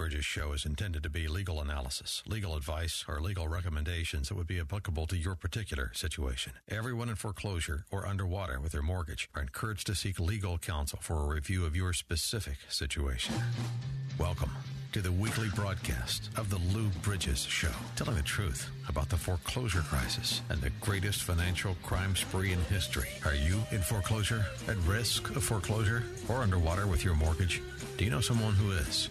Bridges show is intended to be legal analysis, legal advice, or legal recommendations that would be applicable to your particular situation. Everyone in foreclosure or underwater with their mortgage are encouraged to seek legal counsel for a review of your specific situation. Welcome to the weekly broadcast of the Lou Bridges Show, telling the truth about the foreclosure crisis and the greatest financial crime spree in history. Are you in foreclosure, at risk of foreclosure, or underwater with your mortgage? Do you know someone who is?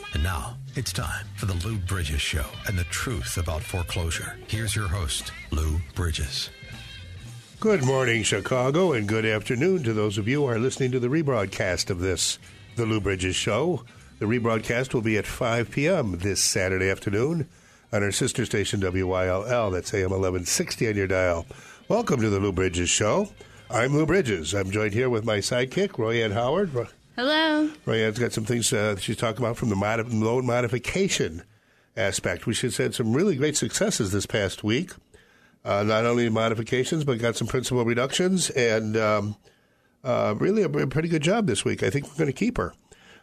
And now, it's time for the Lou Bridges Show and the truth about foreclosure. Here's your host, Lou Bridges. Good morning, Chicago, and good afternoon to those of you who are listening to the rebroadcast of this, the Lou Bridges Show. The rebroadcast will be at 5 p.m. this Saturday afternoon on our sister station, WYLL. That's AM 1160 on your dial. Welcome to the Lou Bridges Show. I'm Lou Bridges. I'm joined here with my sidekick, Royanne Howard. Hello. Royanne's got some things uh, she's talking about from the mod- loan modification aspect. We should had some really great successes this past week. Uh, not only modifications, but got some principal reductions, and um, uh, really a, a, pretty good job this week. I think we're going to keep her.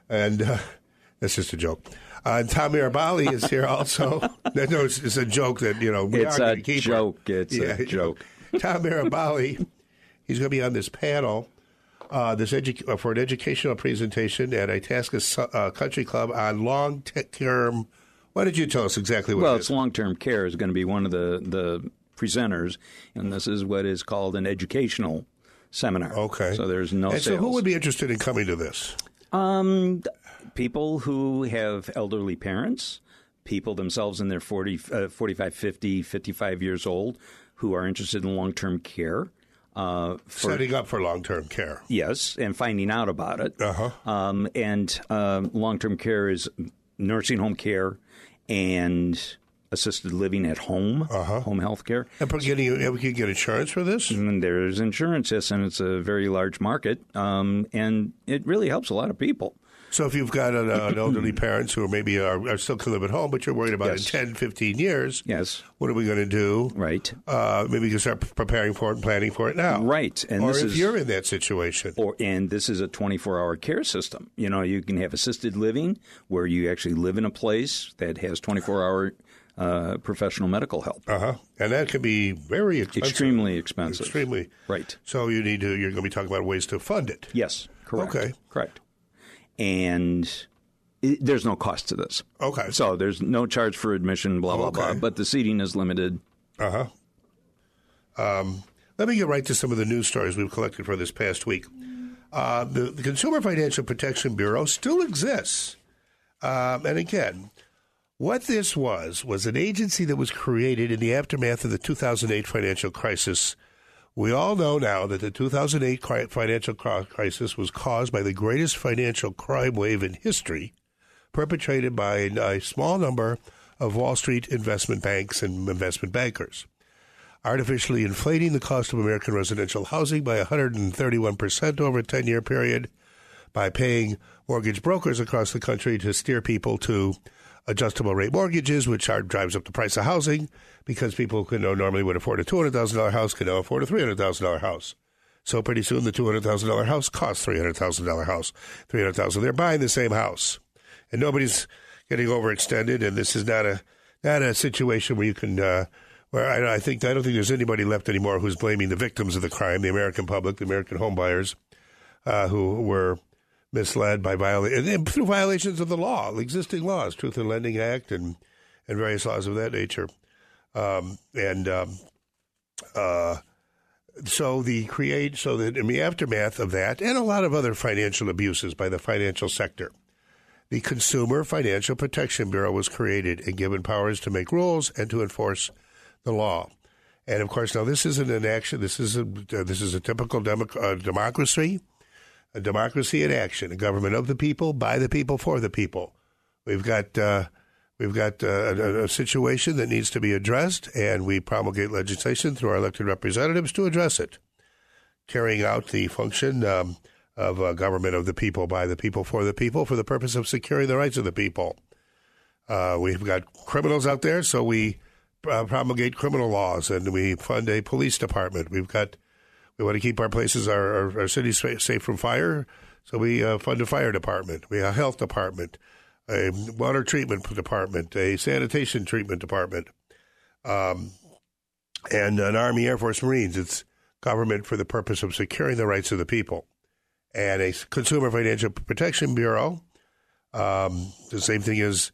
And uh, that's just a joke. Uh, Tom Mirabali is here also. no, it's, it's, a joke that you know we it's are a joke. Her. It's yeah. a joke. Tom Mirabali, he's going to be on this panel uh, this edu- uh, for an educational presentation at Itasca uh, Country Club on long term. Why did you tell us exactly what? Well, it it's long term care is going to be one of the the presenters, and this is what is called an educational seminar. Okay. So there's no. And sales. so, who would be interested in coming to this? Um, people who have elderly parents, people themselves in their 40, uh, 45, 50, 55 years old who are interested in long term care. Uh, for, Setting up for long term care. Yes, and finding out about it. Uh-huh. Um, and um, long term care is nursing home care and assisted living at home, uh-huh. home health care. And getting, we can get insurance for this? And there's insurance, yes, and it's a very large market. Um, and it really helps a lot of people. So if you've got an, an elderly parents who are maybe are, are, still can live at home, but you're worried about yes. in 10, 15 years, yes, what are we going to do? Right. Uh, maybe you can start preparing for it and planning for it now. Right. And or if is, you're in that situation. Or and this is a 24-hour care system. You know, you can have assisted living where you actually live in a place that has 24-hour uh, professional medical help. Uh huh. And that can be very expensive. Extremely expensive. Extremely. Right. So you need to. You're going to be talking about ways to fund it. Yes. Correct. Okay. Correct. And it, there's no cost to this. Okay. So there's no charge for admission. Blah blah okay. blah. But the seating is limited. Uh huh. Um, let me get right to some of the news stories we've collected for this past week. Uh, the, the, Consumer Financial Protection Bureau still exists, um, and again, what this was was an agency that was created in the aftermath of the 2008 financial crisis. We all know now that the 2008 financial crisis was caused by the greatest financial crime wave in history, perpetrated by a small number of Wall Street investment banks and investment bankers, artificially inflating the cost of American residential housing by 131% over a 10 year period by paying mortgage brokers across the country to steer people to adjustable rate mortgages, which are, drives up the price of housing because people who know, normally would afford a $200,000 house can now afford a $300,000 house. So pretty soon the $200,000 house costs $300,000 house. $300,000. They're buying the same house. And nobody's getting overextended, and this is not a not a situation where you can. Uh, where I, I, think I don't think there's anybody left anymore who's blaming the victims of the crime, the American public, the American homebuyers, uh, who were misled by viola- through violations of the law, existing laws, Truth in Lending Act, and and various laws of that nature. Um, and um, uh, so the create so that in the aftermath of that, and a lot of other financial abuses by the financial sector, the Consumer Financial Protection Bureau was created and given powers to make rules and to enforce the law. And of course, now this isn't an action. This is a uh, this is a typical democ- uh, democracy, a democracy in action, a government of the people, by the people, for the people. We've got uh, We've got uh, a, a, situation that needs to be addressed, and we promulgate legislation through our elected representatives to address it, carrying out the function um, of a government of the people, by the people, for the people, for the purpose of securing the rights of the people. Uh, we've got criminals out there, so we uh, promulgate criminal laws, and we fund a police department. We've got we want to keep our places, our, our, our cities safe from fire, so we uh, fund a fire department. We have a health department a water treatment department, a sanitation treatment department, um, and an Army, Air Force, Marines. It's government for the purpose of securing the rights of the people. And a Consumer Financial Protection Bureau. Um, the same thing is,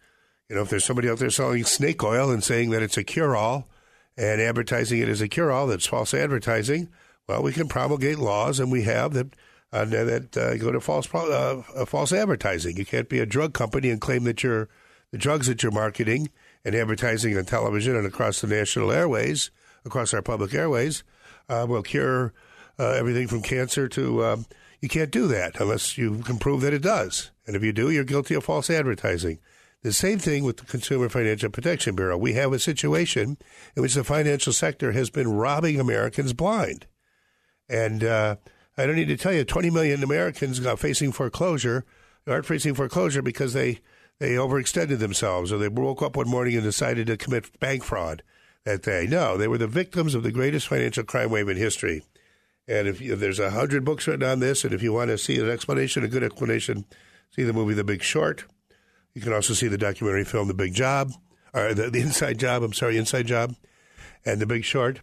you know, if there's somebody out there selling snake oil and saying that it's a cure all and advertising it as a cure all, that's false advertising. Well, we can promulgate laws, and we have that uh, that uh, go to false uh, uh, false advertising. You can't be a drug company and claim that you're the drugs that you're marketing and advertising on television and across the national airways, across our public airways, uh, will cure uh, everything from cancer to. Um, you can't do that unless you can prove that it does. And if you do, you're guilty of false advertising. The same thing with the Consumer Financial Protection Bureau. We have a situation in which the financial sector has been robbing Americans blind. And uh, I don't need to tell you, 20 million Americans are facing foreclosure aren't facing foreclosure because they, they overextended themselves or they woke up one morning and decided to commit bank fraud that day. No, they were the victims of the greatest financial crime wave in history. And if, there's a hundred books written on this, and if you want to see an explanation, a good explanation, see the movie The Big Short. You can also see the documentary film The Big Job, or the, the Inside Job. I'm sorry, Inside Job, and The Big Short.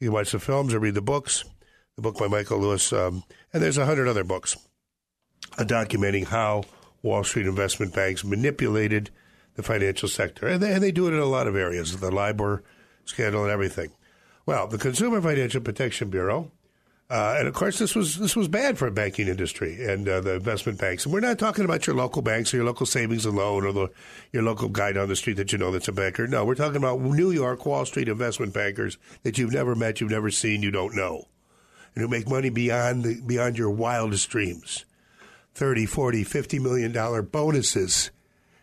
You can watch the films or read the books the book by Michael Lewis, um, and there's a hundred other books uh, documenting how Wall Street investment banks manipulated the financial sector, and they, and they do it in a lot of areas, the LIBOR scandal and everything. Well, the Consumer Financial Protection Bureau, uh, and of course, this was this was bad for the banking industry and uh, the investment banks. And we're not talking about your local banks or your local savings and loan or the, your local guy down the street that you know that's a banker. No, we're talking about New York Wall Street investment bankers that you've never met, you've never seen, you don't know and who make money beyond the, beyond your wildest dreams. 30, 40, 50 million dollar bonuses.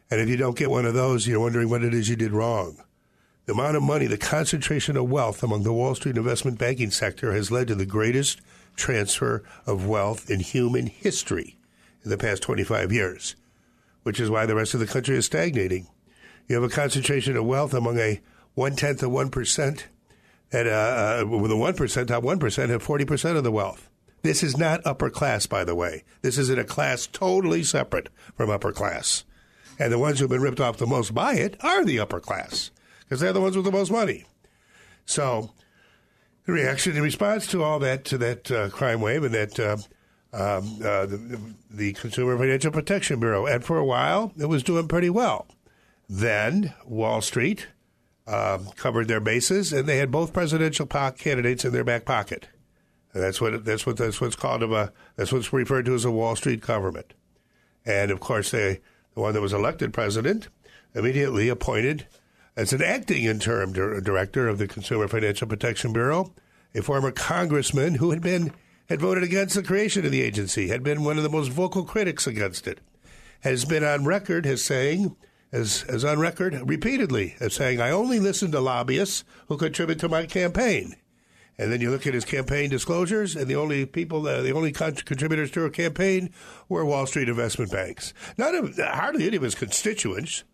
And if you don't get one of those, you're wondering what it is you did wrong. The amount of money, the concentration of wealth among the Wall Street investment banking sector has led to the greatest transfer of wealth in human history in the past 25 years, which is why the rest of the country is stagnating. You have a concentration of wealth among a one tenth of 1% at uh, uh, the one percent, top one percent have forty percent of the wealth. This is not upper class, by the way. This is in a class totally separate from upper class, and the ones who've been ripped off the most by it are the upper class because they're the ones with the most money. So, the reaction in response to all that to that uh, crime wave and that. Uh, um, uh, the, the Consumer Financial Protection Bureau, and for a while it was doing pretty well. Then Wall Street, um, covered their bases, and they had both presidential candidates in their back pocket. And that's what that's what that's what's called a that's what's referred to as a Wall Street government. And of course, they, the one that was elected president immediately appointed as an acting interim director of the Consumer Financial Protection Bureau a former congressman who had been had voted against the creation of the agency, had been one of the most vocal critics against it, has been on record as saying as, as on record repeatedly as saying, I only listen to lobbyists who contribute to my campaign. And then you look at his campaign disclosures, and the only people, uh, the only con- contributors to her campaign were Wall Street investment banks. Not hardly any of his constituents.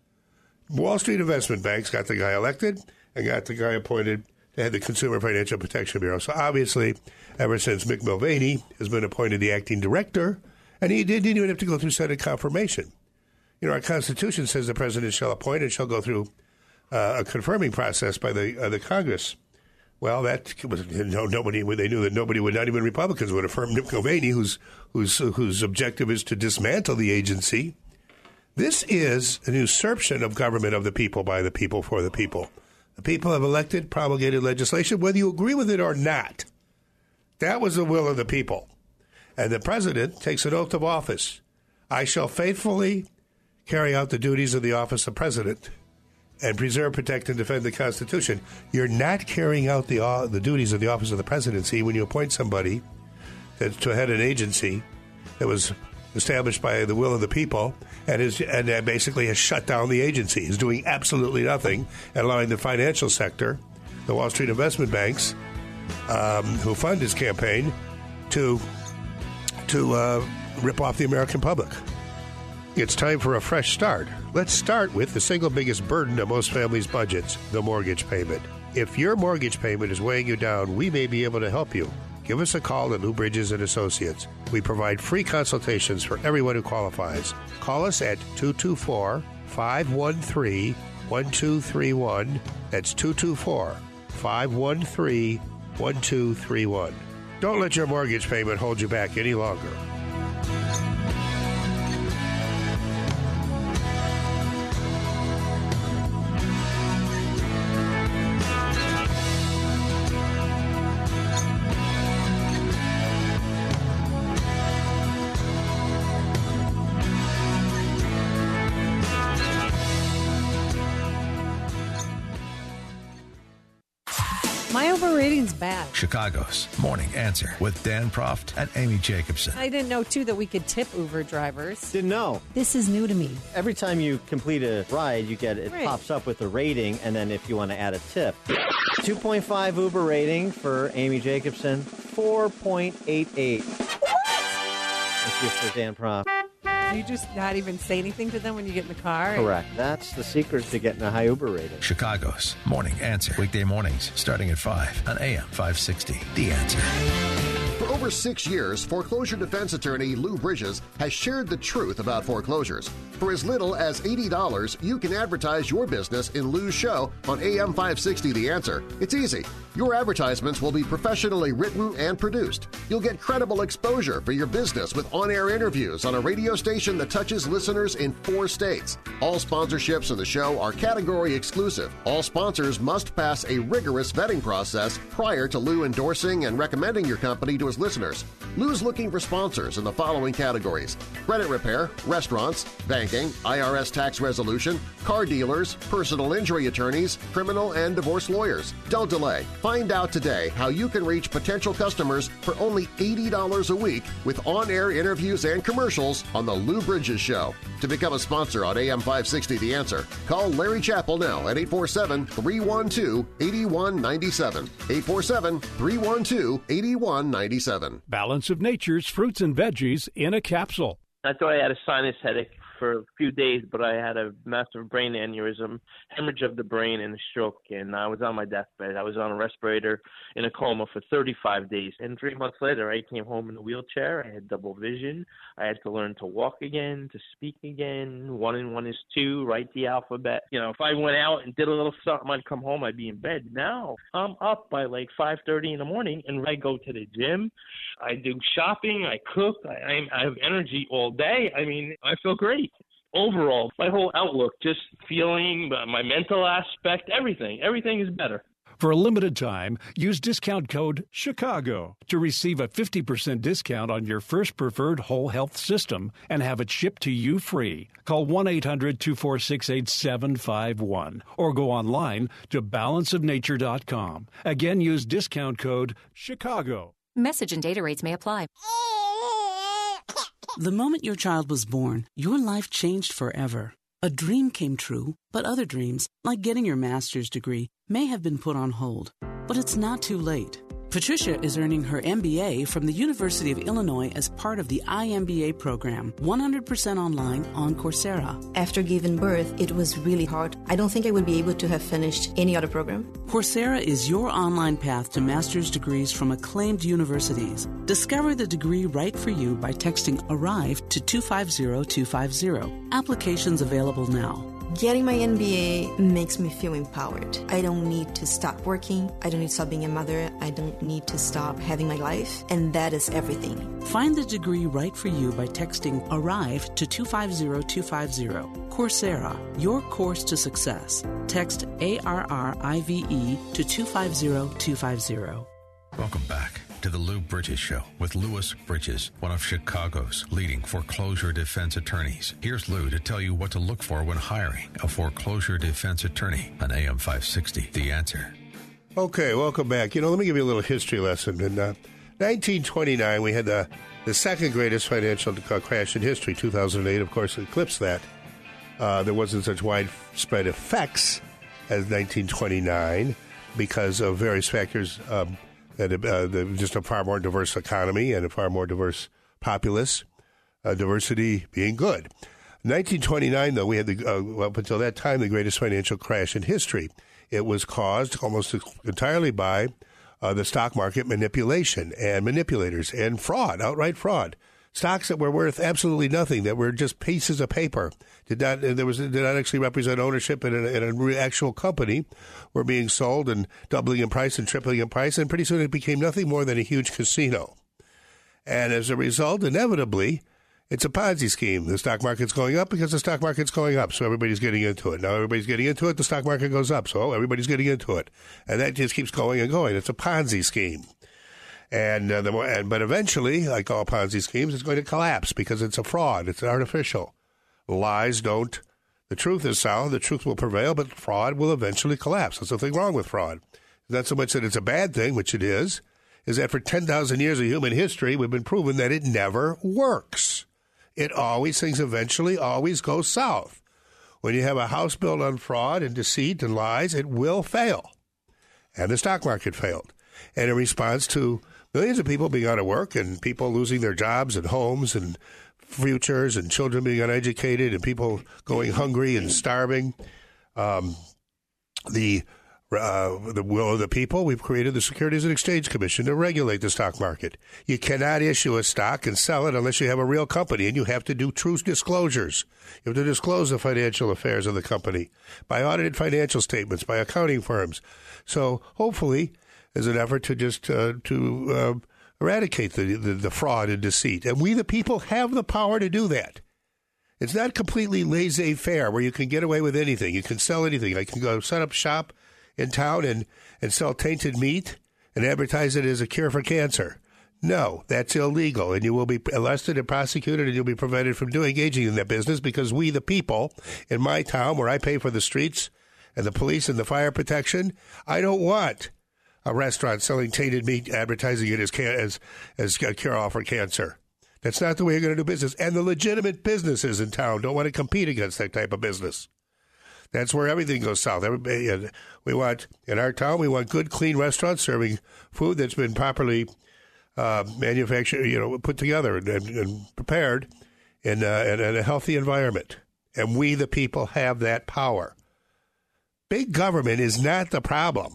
Wall Street investment banks got the guy elected and got the guy appointed to head the Consumer Financial Protection Bureau. So obviously, ever since Mick Mulvaney has been appointed the acting director, and he didn't even have to go through Senate confirmation you know, our Constitution says the president shall appoint and shall go through uh, a confirming process by the uh, the Congress. Well, that was know, nobody. They knew that nobody would, not even Republicans, would affirm Mick Mulvaney, whose whose whose objective is to dismantle the agency. This is an usurpation of government of the people by the people for the people. The people have elected, promulgated legislation, whether you agree with it or not. That was the will of the people. And the president takes an oath of office. I shall faithfully carry out the duties of the office of president and preserve, protect, and defend the Constitution. You're not carrying out the uh, the duties of the office of the presidency when you appoint somebody that, to head an agency that was established by the will of the people, and is and uh, basically has shut down the agency. Is doing absolutely nothing, and allowing the financial sector, the Wall Street investment banks, um, who fund his campaign, to to uh, rip off the American public. It's time for a fresh start. Let's start with the single biggest burden of most families' budgets the mortgage payment. If your mortgage payment is weighing you down, we may be able to help you. Give us a call at Lou Bridges and Associates. We provide free consultations for everyone who qualifies. Call us at 224 513 1231. That's 224 513 1231. Don't let your mortgage payment hold you back any longer. Chicago's Morning Answer with Dan Proft and Amy Jacobson. I didn't know too that we could tip Uber drivers. Didn't know. This is new to me. Every time you complete a ride, you get it Right. pops up with a rating, and then if you want to add a tip, 2.5 Uber rating for Amy Jacobson, 4.88. What? Thank you for Dan Proft. You just not even say anything to them when you get in the car. Correct. That's the secret to getting a high Uber rating. Chicago's Morning Answer. Weekday mornings starting at 5 on AM 560. The Answer. Over six years, foreclosure defense attorney Lou Bridges has shared the truth about foreclosures. For as little as $80, you can advertise your business in Lou's show on AM 560 The Answer. It's easy. Your advertisements will be professionally written and produced. You'll get credible exposure for your business with on-air interviews on a radio station that touches listeners in four states. All sponsorships in the show are category exclusive. All sponsors must pass a rigorous vetting process prior to Lou endorsing and recommending your company to his listeners. Lou's looking for sponsors in the following categories: credit repair, restaurants, banking, IRS tax resolution, car dealers, personal injury attorneys, criminal and divorce lawyers. Don't delay. Find out today how you can reach potential customers for only $80 a week with on-air interviews and commercials on The Lou Bridges Show. To become a sponsor on AM 560 The Answer, call Larry Chappell now at 847 312 8197. 847-312-8197. 847-312-8197. Balance of Nature's fruits and veggies in a capsule. I thought I had a sinus headache for a few days, but I had a massive brain aneurysm, hemorrhage of the brain, and a stroke. And I was on my deathbed. I was on a respirator in a coma for 35 days. And three months later, I came home in a wheelchair. I had double vision. I had to learn to walk again, to speak again. One and one is two. Write the alphabet. You know, if I went out and did a little something, I'd come home. I'd be in bed. Now I'm up by like 5:30 in the morning, and I go to the gym. I do shopping. I cook. I, I, I have energy all day. I mean, I feel great. Overall, my whole outlook, just feeling, my mental aspect, everything, everything is better. For a limited time, use discount code CHICAGO to receive a 50% discount on your first preferred whole health system and have it shipped to you free. Call 1 800 246 8751 or go online to balanceofnature.com. Again, use discount code CHICAGO. Message and data rates may apply. The moment your child was born, your life changed forever. A dream came true, but other dreams, like getting your master's degree, may have been put on hold. But it's not too late. Patricia is earning her MBA from the University of Illinois as part of the iMBA program, 100% online on Coursera. After giving birth, it was really hard. I don't think I would be able to have finished any other program. Coursera is your online path to master's degrees from acclaimed universities. Discover the degree right for you by texting ARRIVE to 250250. Applications available now. Getting my MBA makes me feel empowered. I don't need to stop working. I don't need to stop being a mother. I don't need to stop having my life. And that is everything. Find the degree right for you by texting ARRIVE to 250250. Coursera, your course to success. Text ARRIVE E to 250250. Welcome back to the Lou Bridges Show with Louis Bridges, one of Chicago's leading foreclosure defense attorneys. Here's Lou to tell you what to look for when hiring a foreclosure defense attorney on AM 560. The answer. Okay, welcome back. You know, let me give you a little history lesson. In uh, 1929, we had the, the second greatest financial crash in history. 2008, of course, eclipsed that. Uh, there wasn't such widespread effects as 1929 because of various factors um, that uh, just a far more diverse economy and a far more diverse populace, uh, diversity being good. 1929, though, we had the, uh, up until that time the greatest financial crash in history. It was caused almost entirely by uh, the stock market manipulation and manipulators and fraud, outright fraud. Stocks that were worth absolutely nothing, that were just pieces of paper, did not uh, there was did not actually represent ownership in an, in an actual company, were being sold and doubling in price and tripling in price, and pretty soon it became nothing more than a huge casino. And as a result, inevitably, it's a Ponzi scheme. The stock market's going up because the stock market's going up, so everybody's getting into it. Now everybody's getting into it, the stock market goes up, so everybody's getting into it, and that just keeps going and going. It's a Ponzi scheme, and uh, the and, but eventually, like all Ponzi schemes, it's going to collapse because it's a fraud. It's artificial. Lies don't. The truth is sound. The truth will prevail, but fraud will eventually collapse. There's nothing wrong with fraud. Not so much that it's a bad thing, which it is, is that for 10,000 years of human history, we've been proven that it never works it always, things eventually always go south. When you have a house built on fraud and deceit and lies, it will fail. And the stock market failed. And in response to millions of people being out of work and people losing their jobs and homes and futures and children being uneducated and people going hungry and starving, um, the uh, the will of the people, we've created the Securities and Exchange Commission to regulate the stock market. You cannot issue a stock and sell it unless you have a real company, and you have to do true disclosures. You have to disclose the financial affairs of the company by audited financial statements, by accounting firms. So hopefully, as an effort to just uh, to uh, eradicate the, the, the fraud and deceit, and we the people have the power to do that. It's not completely laissez-faire where you can get away with anything. You can sell anything. I can go set up shop in town and, and sell tainted meat and advertise it as a cure for cancer. No, that's illegal, and you will be arrested and prosecuted, and you'll be prevented from doing engaging in that business because we, the people, in my town where I pay for the streets and the police and the fire protection, I don't want a restaurant selling tainted meat, advertising it as as as a cure for cancer. That's not the way you're going to do business. And the legitimate businesses in town don't want to compete against that type of business. That's where everything goes south. Everybody, we want in our town, we want good, clean restaurants serving food that's been properly uh, manufactured, you know, put together and, and prepared in, uh, in, in a healthy environment. And we, the people, have that power. Big government is not the problem.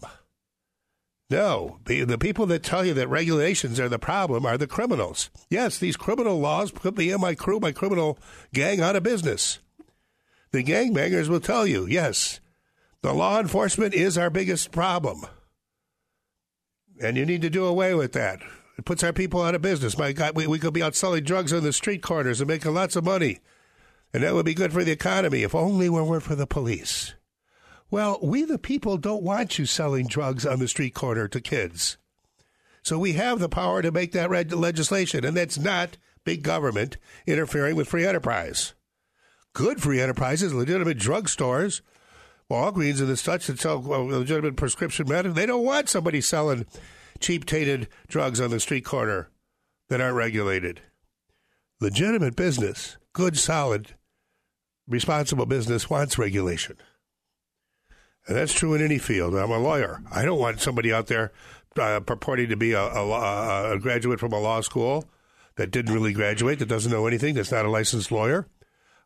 No, the people that tell you that regulations are the problem are the criminals. Yes, these criminal laws put me and my crew, my criminal gang out of business. The gangbangers will tell you, yes, the law enforcement is our biggest problem. And you need to do away with that. It puts our people out of business. My God, we, we could be out selling drugs on the street corners and making lots of money. And that would be good for the economy if only we weren't for the police. Well, we the people don't want you selling drugs on the street corner to kids. So we have the power to make that legislation, and that's not big government interfering with free enterprise good free enterprises, legitimate drug drugstores, Walgreens and the such that sell legitimate prescription medicine. They don't want somebody selling cheap tainted drugs on the street corner that aren't regulated. Legitimate business, good, solid, responsible business wants regulation. And that's true in any field. I'm a lawyer. I don't want somebody out there uh, purporting to be a, a, a graduate from a law school that didn't really graduate, that doesn't know anything, that's not a licensed lawyer.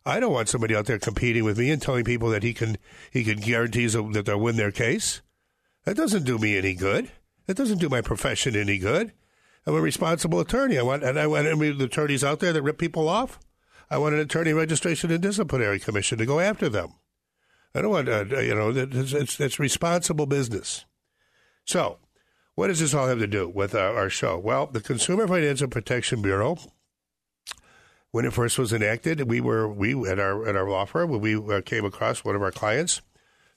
I don't want somebody out there competing with me and telling people that he can he can guarantee that they'll win their case. That doesn't do me any good. That doesn't do my profession any good. I'm a responsible attorney. I want and I want any attorneys out there that rip people off. I want an attorney registration and disciplinary commission to go after them. I don't want uh, you know it's, it's, it's responsible business. So, what does this all have to do with uh, our show? Well, the Consumer Financial Protection Bureau when it first was enacted, we were we at our at our law firm when we uh, came across one of our clients,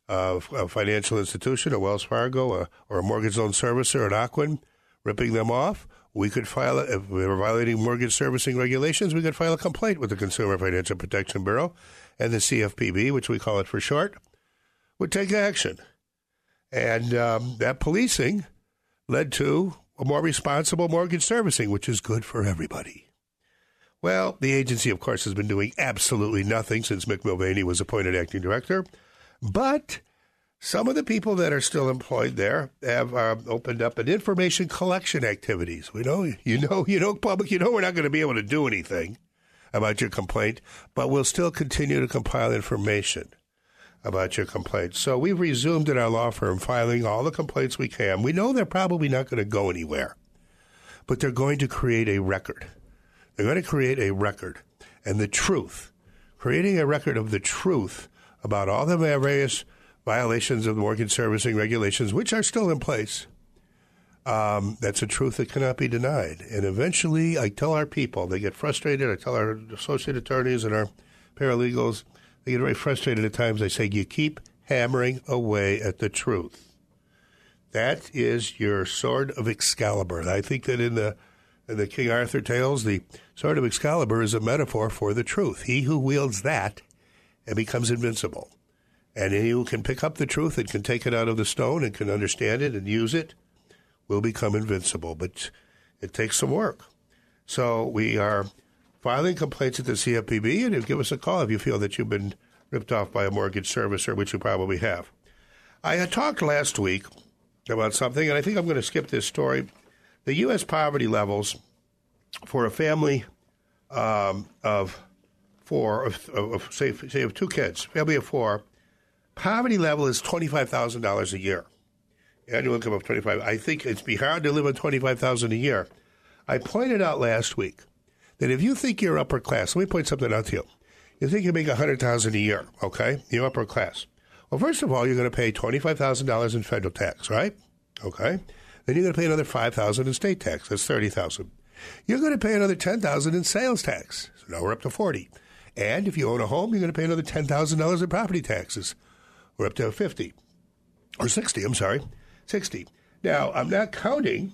uh, a financial institution, a Wells Fargo, a, or a mortgage loan servicer, an Ocwen, ripping them off. We could file if we were violating mortgage servicing regulations. We could file a complaint with the Consumer Financial Protection Bureau and the CFPB, which we call it for short, would take action, and um, that policing led to a more responsible mortgage servicing, which is good for everybody. Well, the agency, of course, has been doing absolutely nothing since Mick Mulvaney was appointed acting director. But some of the people that are still employed there have uh, opened up an information collection activities. We know, you know, you know, public, you know, we're not going to be able to do anything about your complaint, but we'll still continue to compile information about your complaint. So we've resumed in our law firm filing all the complaints we can. We know they're probably not going to go anywhere, but they're going to create a record. They're going to create a record and the truth, creating a record of the truth about all the various violations of the mortgage servicing regulations, which are still in place. Um, that's a truth that cannot be denied. And eventually, I tell our people, they get frustrated. I tell our associate attorneys and our paralegals, they get very frustrated at times. I say, you keep hammering away at the truth. That is your sword of Excalibur. I think that in the in the King Arthur tales, the sword of Excalibur is a metaphor for the truth. He who wields that and becomes invincible. And he who can pick up the truth and can take it out of the stone and can understand it and use it will become invincible. But it takes some work. So we are filing complaints at the CFPB, and you give us a call if you feel that you've been ripped off by a mortgage servicer, which you probably have. I talked last week about something, and I think I'm going to skip this story. The U.S. poverty levels for a family um, of four, of, of, say, say of two kids, family of four, poverty level is twenty five thousand dollars a year, annual income of twenty five. I think it's be hard to live on twenty five thousand a year. I pointed out last week that if you think you're upper class, let me point something out to you. You think you make a hundred thousand a year, okay? You're upper class. Well, first of all, you're going to pay twenty five thousand dollars in federal tax, right? Okay. Then you're going to pay another five thousand in state tax. That's thirty thousand. You're going to pay another ten thousand in sales tax. So now we're up to forty. And if you own a home, you're going to pay another ten thousand dollars in property taxes. We're up to fifty or sixty. I'm sorry, sixty. Now I'm not counting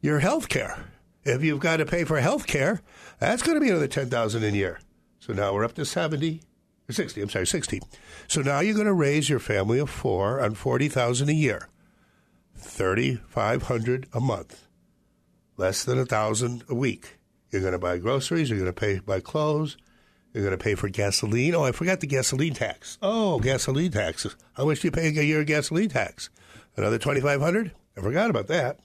your health care. If you've got to pay for health care, that's going to be another ten thousand a year. So now we're up to seventy or sixty. I'm sorry, sixty. So now you're going to raise your family of four on forty thousand a year, thirty five hundred a month, less than a thousand a week. You're going to buy groceries. You're going to pay buy clothes. You're going to pay for gasoline. Oh, I forgot the gasoline tax. Oh, gasoline taxes. How much do you pay a year gasoline tax? Another twenty five hundred. I forgot about that.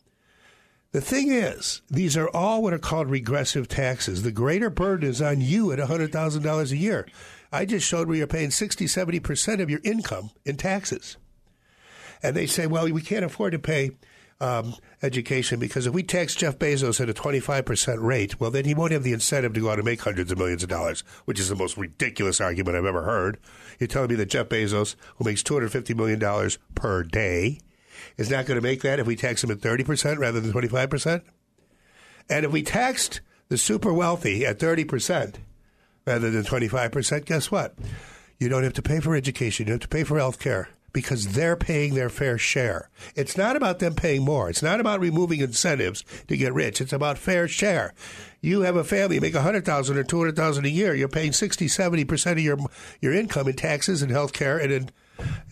The thing is, these are all what are called regressive taxes. The greater burden is on you at $100,000 a year. I just showed where you're paying 60, 70% of your income in taxes. And they say, well, we can't afford to pay um, education because if we tax Jeff Bezos at a 25% rate, well, then he won't have the incentive to go out and make hundreds of millions of dollars, which is the most ridiculous argument I've ever heard. You're telling me that Jeff Bezos, who makes $250 million per day, is not going to make that if we tax them at 30% rather than 25%? And if we taxed the super wealthy at 30% rather than 25%, guess what? You don't have to pay for education. You don't have to pay for health care because they're paying their fair share. It's not about them paying more. It's not about removing incentives to get rich. It's about fair share. You have a family, you make 100000 or 200000 a year, you're paying 60, 70% of your your income in taxes and health care and in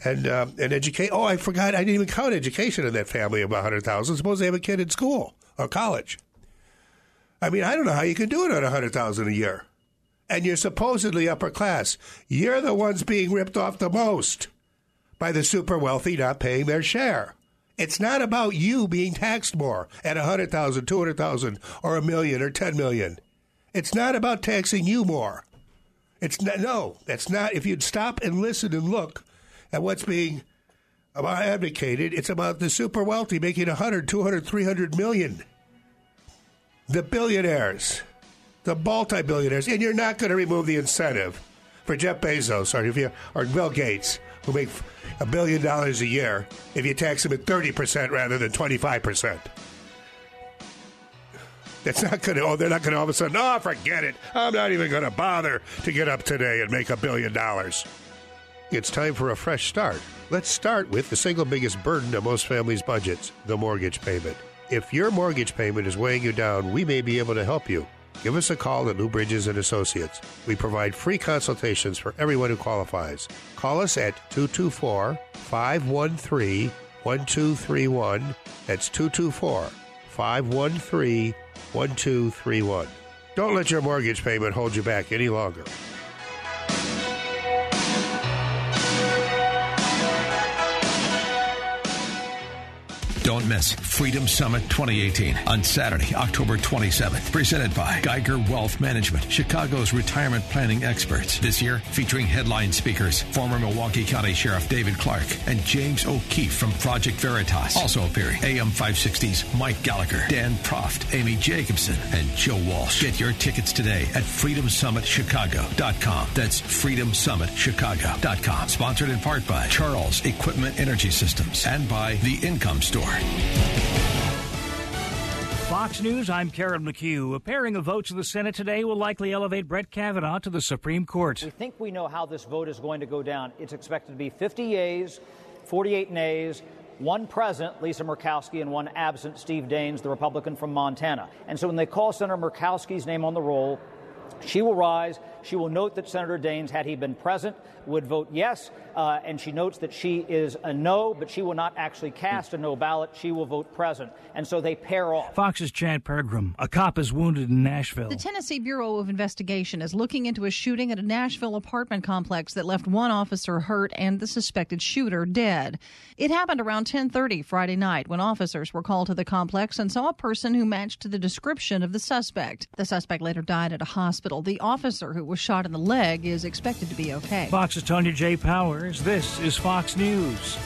and um, and educate. Oh, I forgot. I didn't even count education in that family of 100000 Suppose they have a kid in school or college. I mean, I don't know how you can do it on 100000 a year. And you're supposedly upper class. You're the ones being ripped off the most by the super wealthy not paying their share. It's not about you being taxed more at 100,000, 200,000 or a million or 10 million. It's not about taxing you more. It's not, no, that's not. If you'd stop and listen and look at what's being advocated, it's about the super wealthy making 100, 200, 300 million. The billionaires, the multi billionaires, and you're not going to remove the incentive for Jeff Bezos or, if you, or Bill Gates who make a billion dollars a year if you tax them at 30% rather than 25%. That's not going to, oh, they're not going to all of a sudden, oh, forget it. I'm not even going to bother to get up today and make a billion dollars. It's time for a fresh start. Let's start with the single biggest burden of most families' budgets the mortgage payment. If your mortgage payment is weighing you down, we may be able to help you. Give us a call at Lou Bridges and Associates. We provide free consultations for everyone who qualifies. Call us at 224 513 1231. That's 224 513 1231. Don't let your mortgage payment hold you back any longer. Don't miss Freedom Summit 2018 on Saturday, October 27th. Presented by Geiger Wealth Management, Chicago's retirement planning experts. This year, featuring headline speakers, former Milwaukee County Sheriff David Clarke and James O'Keefe from Project Veritas. Also appearing, AM 560's Mike Gallagher, Dan Proft, Amy Jacobson, and Joe Walsh. Get your tickets today at freedomsummitchicago.com. That's freedomsummitchicago.com. Sponsored in part by Charles Equipment Energy Systems and by The Income Store. Fox News, I'm Karen McHugh. A pairing of votes in the Senate today will likely elevate Brett Kavanaugh to the Supreme Court. We think we know how this vote is going to go down. It's expected to be 50 yeas, 48 nays, one present, Lisa Murkowski, and one absent, Steve Daines, the Republican from Montana. And so when they call Senator Murkowski's name on the roll, she will rise. She will note that Senator Daines, had he been present, would vote yes. Uh, and she notes that she is a no, but she will not actually cast a no ballot. She will vote present. And so they pair off. Fox's Chad Pergram. A cop is wounded in Nashville. The Tennessee Bureau of Investigation is looking into a shooting at a Nashville apartment complex that left one officer hurt and the suspected shooter dead. It happened around 10:30 Friday night when officers were called to the complex and saw a person who matched the description of the suspect. The suspect later died at a hospital. The officer who was shot in the leg is expected to be okay. Fox's Tanya J. Powers. This is Fox News.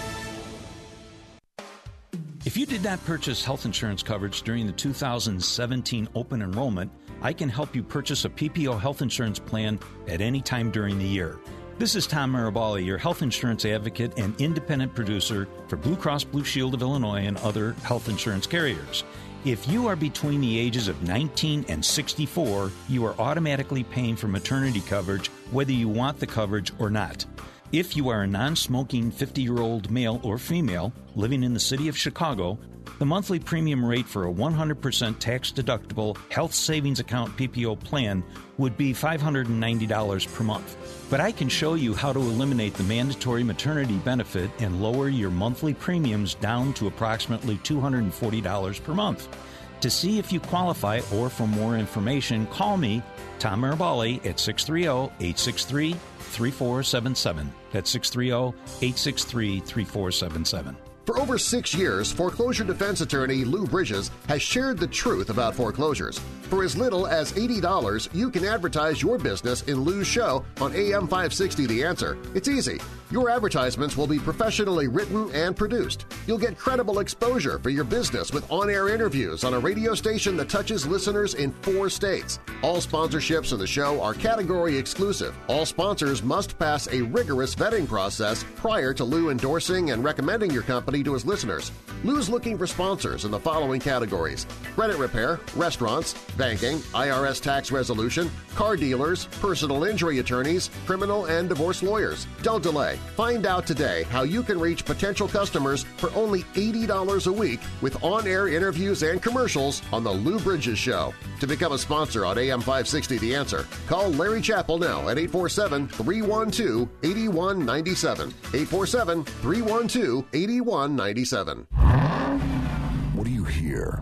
If you did not purchase health insurance coverage during the 2017 open enrollment, I can help you purchase a PPO health insurance plan at any time during the year. This is Tom Marabali, your health insurance advocate and independent producer for Blue Cross Blue Shield of Illinois and other health insurance carriers. If you are between the ages of 19 and 64, you are automatically paying for maternity coverage whether you want the coverage or not. If you are a non smoking 50 year old male or female living in the city of Chicago, the monthly premium rate for a 100% tax deductible health savings account PPO plan would be $590 per month. But I can show you how to eliminate the mandatory maternity benefit and lower your monthly premiums down to approximately $240 per month. To see if you qualify or for more information, call me, Tom Marabali, at 630 863 3477. That's 630 863 3477. For over six years, foreclosure defense attorney Lou Bridges has shared the truth about foreclosures. For as little as $80, you can advertise your business in Lou's show on AM 560 The Answer. It's easy. Your advertisements will be professionally written and produced. You'll get credible exposure for your business with on-air interviews on a radio station that touches listeners in four states. All sponsorships in the show are category exclusive. All sponsors must pass a rigorous vetting process prior to Lou endorsing and recommending your company to his listeners. Lou's looking for sponsors in the following categories. Credit repair, restaurants, banking, IRS tax resolution, car dealers, personal injury attorneys, criminal and divorce lawyers. Don't delay. Find out today how you can reach potential customers for only $80 a week with on-air interviews and commercials on The Lou Bridges Show. To become a sponsor on AM 560 The Answer, call Larry Chappell now at 847-312-8197. 847-312-8197. What do you hear?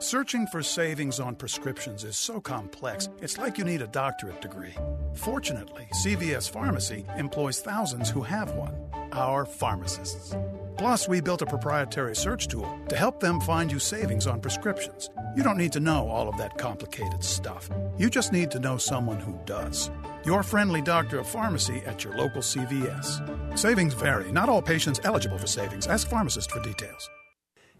Searching for savings on prescriptions is so complex, it's like you need a doctorate degree. Fortunately, CVS Pharmacy employs thousands who have one our pharmacists. Plus, we built a proprietary search tool to help them find you savings on prescriptions. You don't need to know all of that complicated stuff. You just need to know someone who does. Your friendly doctor of pharmacy at your local CVS. Savings vary. Not all patients eligible for savings. Ask pharmacist for details.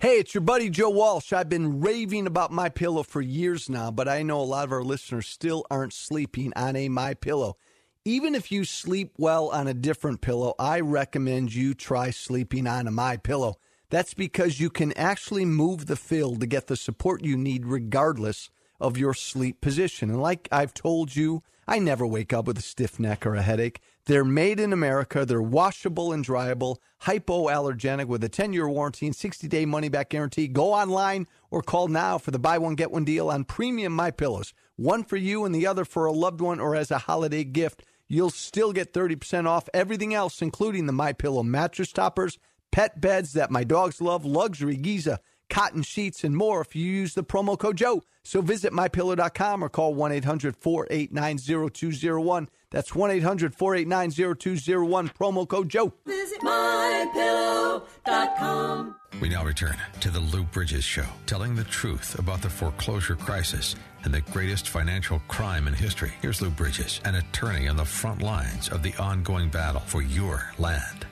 Hey, it's your buddy Joe Walsh. I've been raving about my pillow for years now, but I know a lot of our listeners still aren't sleeping on a my pillow. Even if you sleep well on a different pillow, I recommend you try sleeping on a my pillow. That's because you can actually move the fill to get the support you need regardless of your sleep position. And like I've told you, I never wake up with a stiff neck or a headache. They're made in America. They're washable and dryable, hypoallergenic with a 10 year warranty and 60 day money back guarantee. Go online or call now for the buy one, get one deal on premium My Pillows. One for you and the other for a loved one or as a holiday gift. You'll still get 30% off everything else, including the My Pillow mattress toppers, pet beds that my dogs love, luxury Giza, cotton sheets, and more if you use the promo code Joe. So visit mypillow.com or call 1 800 489 0201. That's 1 800 489 0201, promo code Joe. Visit mypillow.com. We now return to the Lou Bridges Show, telling the truth about the foreclosure crisis and the greatest financial crime in history. Here's Lou Bridges, an attorney on the front lines of the ongoing battle for your land.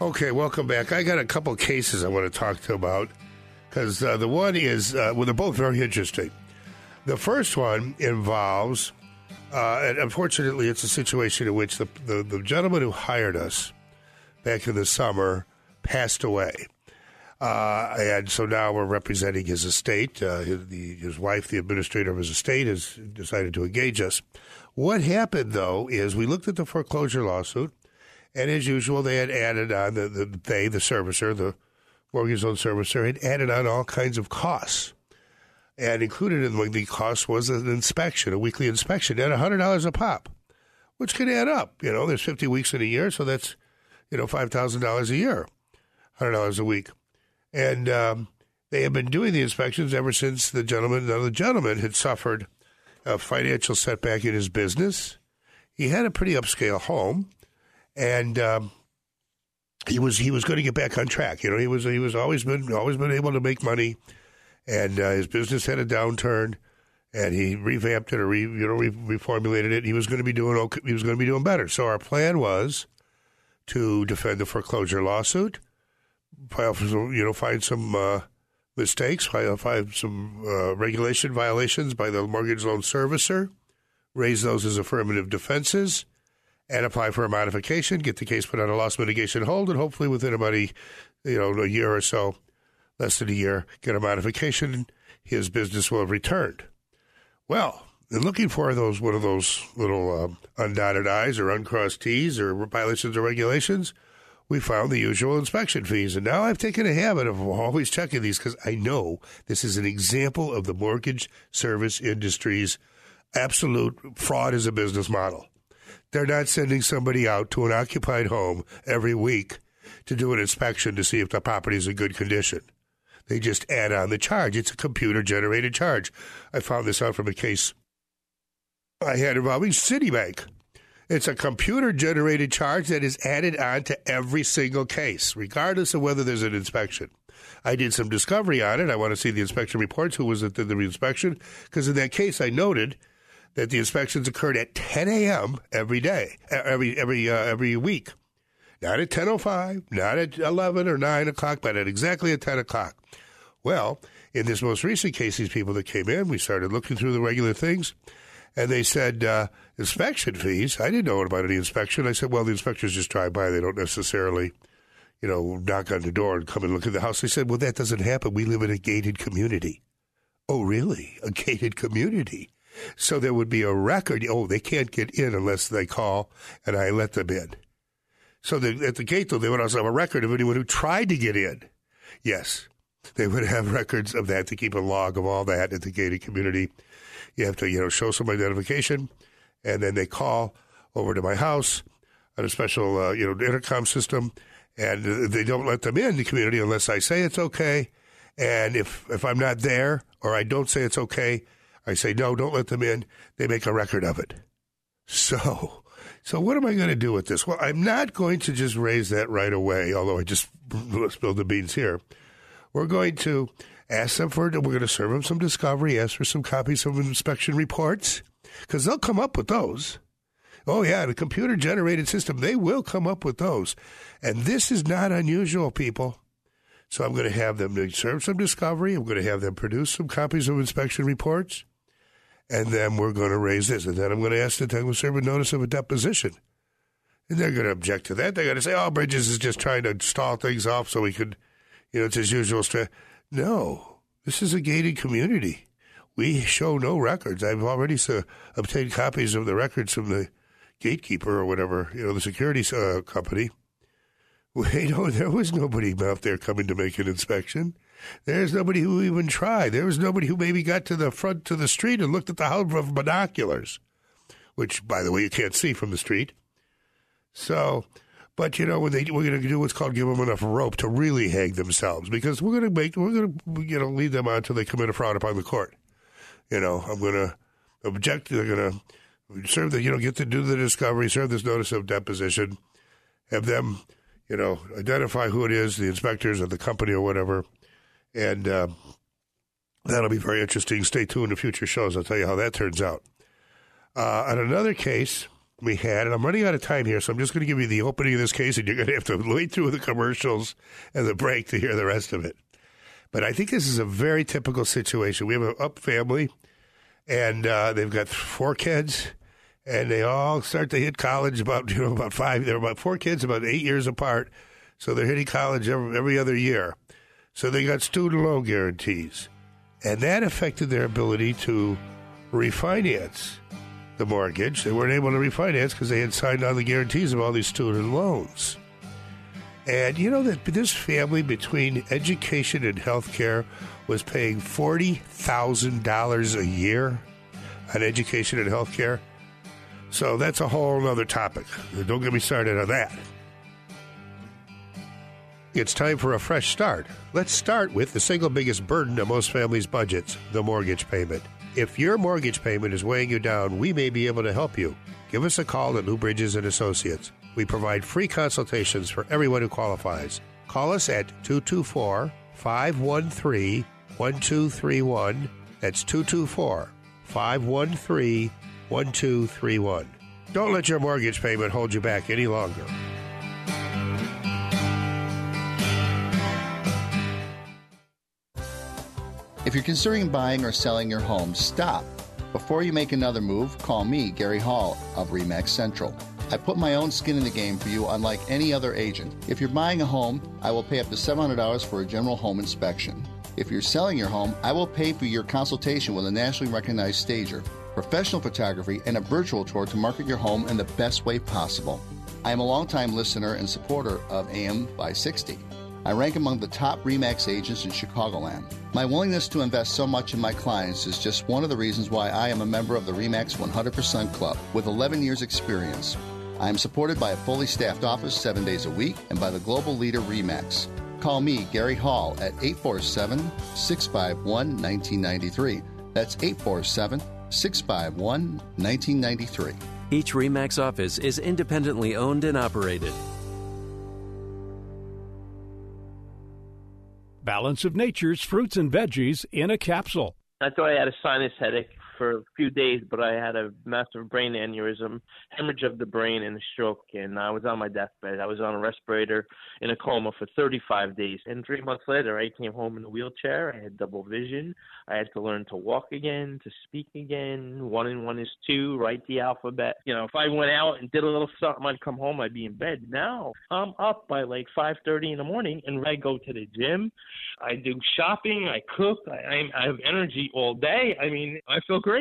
Okay, welcome back. I got a couple cases I want to talk to about because uh, the one is, uh, well, they're both very interesting. The first one involves, uh, and unfortunately, it's a situation in which the, the, the gentleman who hired us back in the summer passed away. Uh, and so now we're representing his estate. Uh, his, the, his wife, the administrator of his estate, has decided to engage us. What happened, though, is we looked at the foreclosure lawsuit, and as usual, they had added on the, the they, the servicer, the mortgage loan servicer, had added on all kinds of costs. And included in the cost was an inspection, a weekly inspection at $100 a pop, which can add up. You know, there's 50 weeks in a year, so that's, you know, $5,000 a year, $100 a week. And um, they have been doing the inspections ever since the gentleman, the gentleman had suffered a financial setback in his business. He had a pretty upscale home, and um, he was he was going to get back on track. You know, he was he was always been always been able to make money, and uh, his business had a downturn, and he revamped it or re, you know re, reformulated it. He was going to be doing okay, he was going to be doing better. So our plan was to defend the foreclosure lawsuit you know, find some uh, mistakes, find some uh, regulation violations by the mortgage loan servicer, raise those as affirmative defenses, and apply for a modification, get the case put on a loss mitigation hold, and hopefully within about a, you know, a year or so, less than a year, get a modification, his business will have returned. Well, in looking for those one of those little um, undotted I's or uncrossed T's or violations of regulations – we found the usual inspection fees. And now I've taken a habit of always checking these because I know this is an example of the mortgage service industry's absolute fraud as a business model. They're not sending somebody out to an occupied home every week to do an inspection to see if the property is in good condition. They just add on the charge. It's a computer generated charge. I found this out from a case I had involving Citibank. It's a computer generated charge that is added on to every single case, regardless of whether there's an inspection. I did some discovery on it. I want to see the inspection reports, who was at the, the inspection, because in that case I noted that the inspections occurred at 10 a.m. every day, every every uh, every week, not at 10:05, not at 11 or 9 o'clock, but at exactly at 10 o'clock. Well, in this most recent case, these people that came in, we started looking through the regular things and they said uh, inspection fees. I didn't know about any inspection. I said, well, the inspectors just drive by; they don't necessarily, you know, knock on the door and come and look at the house. They said, well, that doesn't happen. We live in a gated community. Oh, really? A gated community? So there would be a record. Oh, they can't get in unless they call and I let them in. So the, at the gate, though, they would also have a record of anyone who tried to get in. Yes, they would have records of that to keep a log of all that at the gated community you have to, you know, show some identification, and then they call over to my house on a special, uh, you know, intercom system, and they don't let them in the community unless I say it's okay. And if if I'm not there or I don't say it's okay, I say no, don't let them in. They make a record of it. So, so what am I going to do with this? Well, I'm not going to just raise that right away. Although I just spilled the beans here, we're going to Ask them for, we're going to serve them some discovery, ask for some copies of inspection reports, because they'll come up with those. Oh, yeah, the computer generated system, they will come up with those. And this is not unusual, people. So I'm going to have them serve some discovery. I'm going to have them produce some copies of inspection reports. And then we're going to raise this. And then I'm going to ask the to serve a notice of a deposition. And they're going to object to that. They're going to say, oh, Bridges is just trying to stall things off so we could you know, it's his usual strength. No, this is a gated community. We show no records. I've already uh, obtained copies of the records from the gatekeeper or whatever, you know, the security uh, company. We know there was nobody out there coming to make an inspection. There's nobody who even tried. There was nobody who maybe got to the front to the street and looked at the house with binoculars, which, by the way, you can't see from the street. So, but you know, when they we're going to do what's called give them enough rope to really hang themselves because we're going to make we're going to you know lead them on until they commit a fraud upon the court. You know, I'm going to object. They're going to serve the you know get to do the discovery, serve this notice of deposition, have them you know identify who it is, the inspectors or the company or whatever, and uh, that'll be very interesting. Stay tuned to future shows. I'll tell you how that turns out. Uh, on another case we had, and I'm running out of time here, so I'm just going to give you the opening of this case, and you're going to have to wait through the commercials and the break to hear the rest of it. But I think this is a very typical situation. We have an up family, and uh, they've got four kids, and they all start to hit college about you know about five. They're about four kids, about eight years apart, so they're hitting college every, every other year. So they got student loan guarantees, and that affected their ability to refinance the mortgage. They weren't able to refinance because they had signed on the guarantees of all these student loans. And you know that this family, between education and health care, was paying $40,000 a year on education and health care. So that's a whole other topic. Don't get me started on that. It's time for a fresh start. Let's start with the single biggest burden of most families' budgets the mortgage payment. If your mortgage payment is weighing you down, we may be able to help you. Give us a call at Lou Bridges and Associates. We provide free consultations for everyone who qualifies. Call us at 224 513 1231. That's 224 513 1231. Don't let your mortgage payment hold you back any longer. If you're considering buying or selling your home, stop. Before you make another move, call me, Gary Hall of REMAX Central. I put my own skin in the game for you, unlike any other agent. If you're buying a home, I will pay up to $700 for a general home inspection. If you're selling your home, I will pay for your consultation with a nationally recognized stager, professional photography, and a virtual tour to market your home in the best way possible. I am a longtime listener and supporter of AM 560. I rank among the top REMAX agents in Chicagoland. My willingness to invest so much in my clients is just one of the reasons why I am a member of the REMAX 100% Club with 11 years' experience. I am supported by a fully staffed office seven days a week and by the global leader REMAX. Call me, Gary Hall, at 847 651 1993. That's 847 651 1993. Each REMAX office is independently owned and operated. Balance of Nature's fruits and veggies in a capsule. I thought I had a sinus headache for a few days, but I had a massive brain aneurysm, hemorrhage of the brain, and a stroke. And I was on my deathbed. I was on a respirator in a coma for 35 days. And three months later, I came home in a wheelchair. I had double vision. I had to learn to walk again, to speak again. One and one is two. Write the alphabet. You know, if I went out and did a little something, I'd come home. I'd be in bed. Now I'm up by like 5:30 in the morning, and I go to the gym. I do shopping. I cook. I, I have energy all day. I mean, I feel great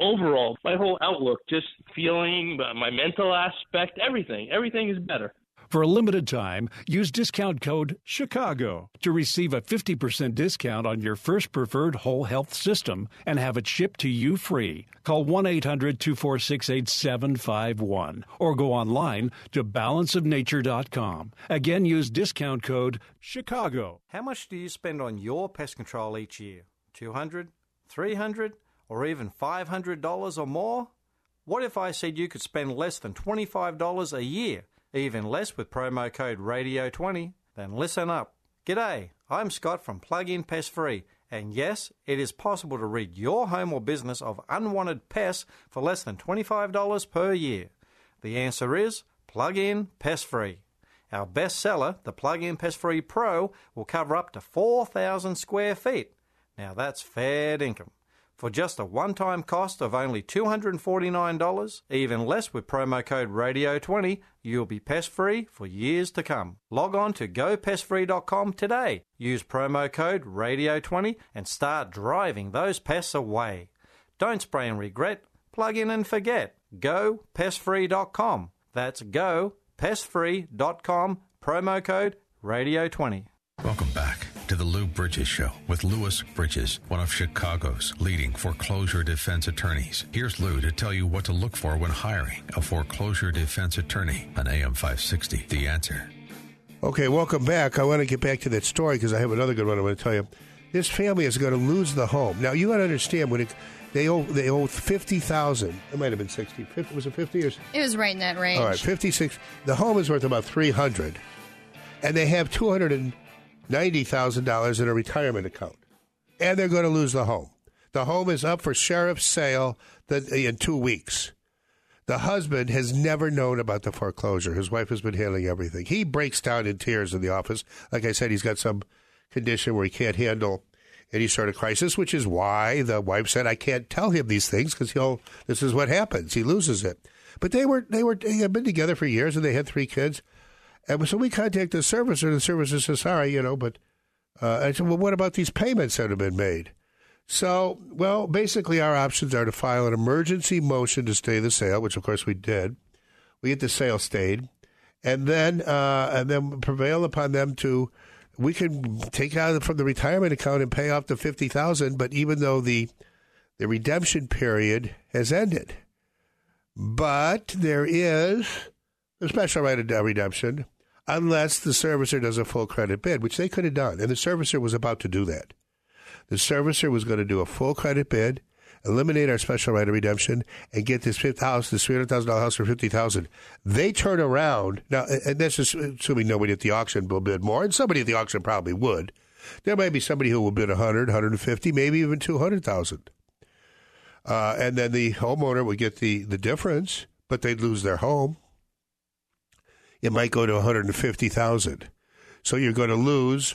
overall. My whole outlook, just feeling, uh, my mental aspect, everything, everything is better. For a limited time, use discount code CHICAGO to receive a 50% discount on your first preferred whole health system and have it shipped to you free. Call 1 800 246 8751 or go online to balanceofnature.com. Again, use discount code CHICAGO. How much do you spend on your pest control each year? 200 300 or even $500 or more? What if I said you could spend less than $25 a year, even less with promo code RADIO20? Then listen up. G'day, I'm Scott from Plug-in Pest Free, and yes, it is possible to rid your home or business of unwanted pests for less than $25 per year. The answer is Plug-in Pest Free. Our bestseller, the Plug-in Pest Free Pro, will cover up to 4,000 square feet. Now that's fair income. For just a one time cost of only $249, even less with promo code RADIO20, you'll be pest free for years to come. Log on to gopestfree.com today. Use promo code RADIO20 and start driving those pests away. Don't spray and regret, plug in and forget. GoPestFree.com. That's GoPestFree.com, promo code RADIO20. Welcome back to the Lou Bridges Show with Louis Bridges, one of Chicago's leading foreclosure defense attorneys. Here's Lou to tell you what to look for when hiring a foreclosure defense attorney on AM 560. The answer. Okay, welcome back. I want to get back to that story because I have another good one I want to tell you. This family is going to lose the home. Now, you got to understand when it, they owe they owe fifty thousand. It might have been sixty. 50, was it fifty years? It was right in that range. All right, fifty six. The home is worth about three hundred, and they have two hundred and ninety thousand dollars in a retirement account, and they're going to lose the home. The home is up for sheriff's sale in two weeks. The husband has never known about the foreclosure. His wife has been handling everything. He breaks down in tears in the office. Like I said, he's got some condition where he can't handle any sort of crisis, which is why the wife said, "I can't tell him these things because he'll. This is what happens. He loses it." But they were they were they had been together for years and they had three kids, and so we contacted the servicer. And the servicer says, "Sorry, you know, but." Uh, I said, "Well, what about these payments that have been made?" So, well, basically, our options are to file an emergency motion to stay the sale, which of course we did. We get the sale stayed, and then uh, and then prevail upon them to we can take out from the retirement account and pay off the fifty thousand. But even though the the redemption period has ended, but there is a special right of redemption unless the servicer does a full credit bid, which they could have done, and the servicer was about to do that. The servicer was going to do a full credit bid eliminate our special right of redemption, and get this fifth house, this three hundred thousand dollar house for fifty thousand. They turn around now, and that's just assuming nobody at the auction will bid more, and somebody at the auction probably would. There may be somebody who will bid 100, 150, maybe even 200,000. Uh, and then the homeowner would get the, the difference, but they'd lose their home. It might go to 150,000. So you're going to lose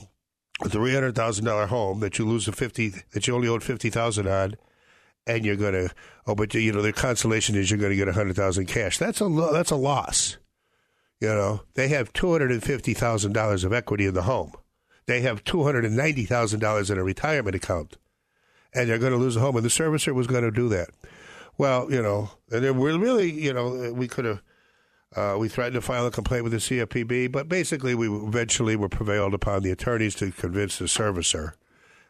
a $300,000 home that you lose a 50 that you only owed 50,000 on and you're going to oh but you know the consolation is you're going to get a hundred thousand cash. That's a that's a loss. You know they have two hundred and fifty thousand dollars of equity in the home. They have two hundred and ninety thousand dollars in a retirement account and they're going to lose a home. And the servicer was going to do that. Well you know and we're really you know we could have uh, we threatened to file a complaint with the CFPB, but basically we eventually were prevailed upon the attorneys to convince the servicer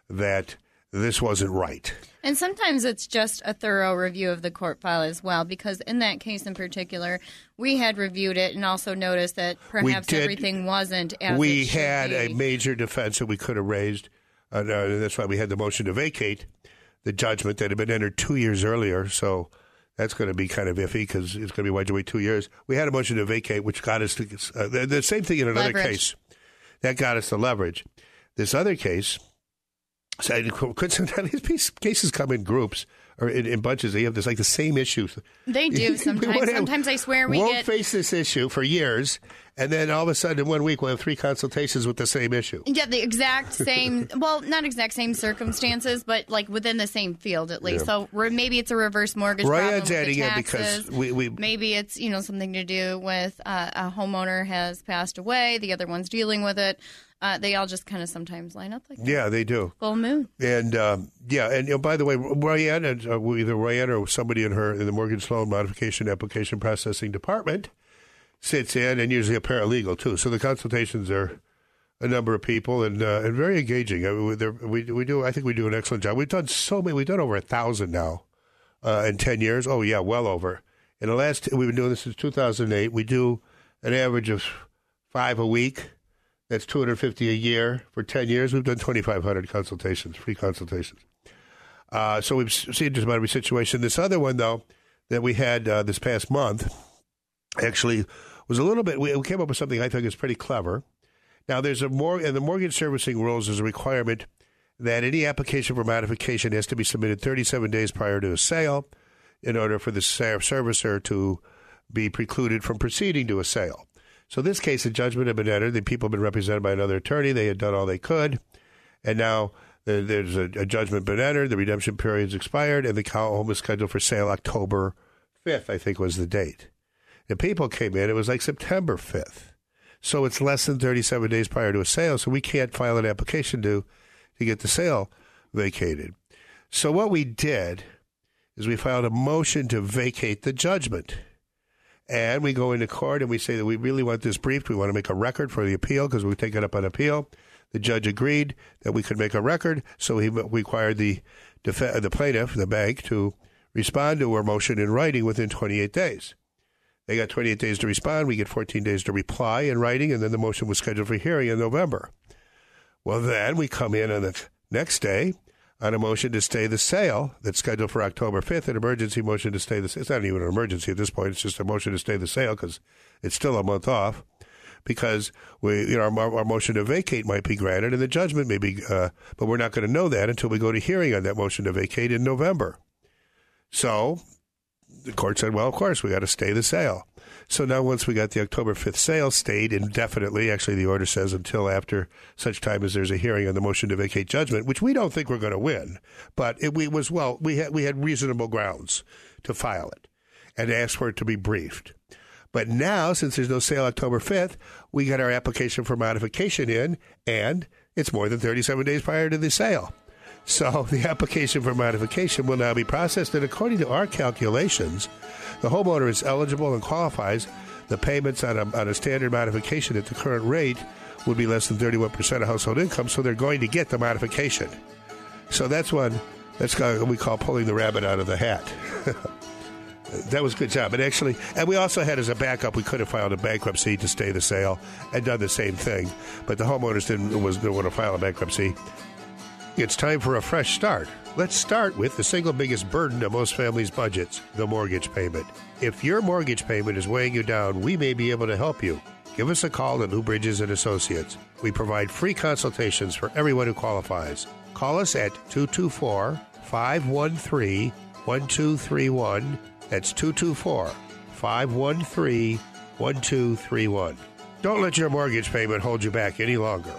that this wasn't right. And sometimes it's just a thorough review of the court file as well, because in that case in particular, we had reviewed it and also noticed that perhaps did, everything wasn't as we had be. a major defense that we could have raised, uh, and that's why we had the motion to vacate the judgment that had been entered two years earlier. So that's going to be kind of iffy because it's going to be why to wait two years. We had a motion to vacate, which got us to uh, the, the, same thing in another leverage. case. That got us the leverage. This other case so, could sometimes these cases come in groups or in, in, bunches. They have this like the same issues. They do sometimes. sometimes I swear we won't get... face this issue for years, and then all of a sudden in one week we'll have three consultations with the same issue. Yeah, the exact same. well, not exact same circumstances, but like within the same field at least. Yeah. So maybe it's a reverse mortgage Ryan's problem adding it because we, we, maybe it's you know something to do with uh, a homeowner has passed away, the other one's dealing with it. Uh, they all just kind of sometimes line up like that. Yeah, they do. Full moon. And um, yeah, and you know, by the way, Ryan, uh, either Ryan or somebody in her in the mortgage loan modification application processing department sits in, and usually a paralegal too. So the consultations are a number of people and uh, and very engaging. I mean, we we do. I think we do an excellent job. We've done so many. We've done over a thousand now uh, in ten years. Oh yeah, well over. In the last, we've been doing this since 2008. We do an average of five a week that's 250 a year for 10 years. We've done 2,500 consultations, free consultations. Uh, so we've seen just about every situation. This other one, though, that we had uh, this past month actually was a little bit, we came up with something I think is pretty clever. Now, there's a more, in the mortgage servicing rules, there's a requirement that any application for modification has to be submitted 37 days prior to a sale in order for the servicer to be precluded from proceeding to a sale. So this case, a judgment had been entered. The people had been represented by another attorney. They had done all they could, and now uh, There's a, a judgment been entered, the redemption period's expired, and the home is scheduled for sale October 5th, I think was the date. The people came in, it was like September 5th. So it's less than 37 days prior to a sale, so we can't file an application to, to get the sale vacated. So what we did is we filed a motion to vacate the judgment. And we go into court and we say that we really want this briefed. We want to make a record for the appeal because we take it up on appeal. The judge agreed that we could make a record, so he required the def- the plaintiff, the bank, to respond to our motion in writing within 28 days. They got 28 days to respond. We get 14 days to reply in writing, and then the motion was scheduled for hearing in November. Well, then we come in on the next day on a motion to stay the sale that's scheduled for October 5th, an emergency motion to stay the sale. It's not even an emergency at this point. It's just a motion to stay the sale because it's still a month off because we, you know, our, our, motion to vacate might be granted and the judgment may be, uh, but we're not going to know that until we go to hearing on that motion to vacate in November. So the court said, well, of course, we got to stay the sale. So now, once we got the October 5th sale stayed indefinitely, actually, the order says until after such time as there's a hearing on the motion to vacate judgment, which we don't think we're going to win. But it we was, well, we had, we had reasonable grounds to file it and ask for it to be briefed. But now, since there's no sale October 5th, we got our application for modification in, and it's more than 37 days prior to the sale. So the application for modification will now be processed, and according to our calculations, the homeowner is eligible and qualifies. The payments on a, on a standard modification at the current rate would be less than 31% of household income, so they're going to get the modification. So that's one, that's what we call pulling the rabbit out of the hat. that was a good job. And actually, and we also had as a backup, we could have filed a bankruptcy to stay the sale and done the same thing. But the homeowners didn't was didn't want to file a bankruptcy. It's time for a fresh start. Let's start with the single biggest burden of most families' budgets: the mortgage payment. If your mortgage payment is weighing you down, we may be able to help you. Give us a call at Lou Bridges and Associates. We provide free consultations for everyone who qualifies. Call us at 224 513 1231 that's 224 513 1231. Don't let your mortgage payment hold you back any longer.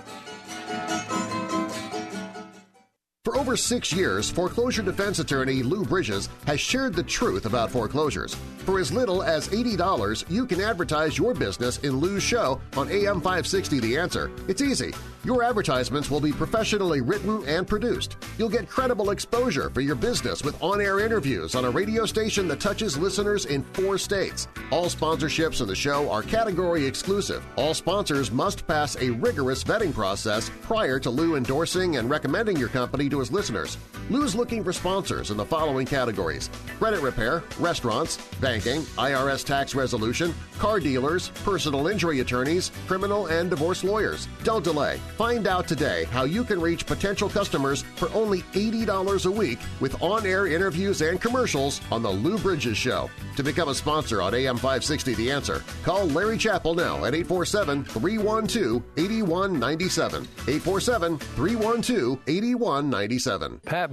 For over six years, foreclosure defense attorney Lou Bridges has shared the truth about foreclosures. For as little as $80, you can advertise your business in Lou's show on AM 560 The Answer. It's easy. Your advertisements will be professionally written and produced. You'll get credible exposure for your business with on-air interviews on a radio station that touches listeners in four states. All sponsorships in the show are category exclusive. All sponsors must pass a rigorous vetting process prior to Lou endorsing and recommending your company to his listeners. Lou's looking for sponsors in the following categories. Credit repair, restaurants, banking, IRS tax resolution, car dealers, personal injury attorneys, criminal and divorce lawyers. Don't delay. Find out today how you can reach potential customers for only $80 a week with on-air interviews and commercials on The Lou Bridges Show. To become a sponsor on AM 560 The Answer, call Larry Chappell now at 847-312-8197. 847-312-8197. Pat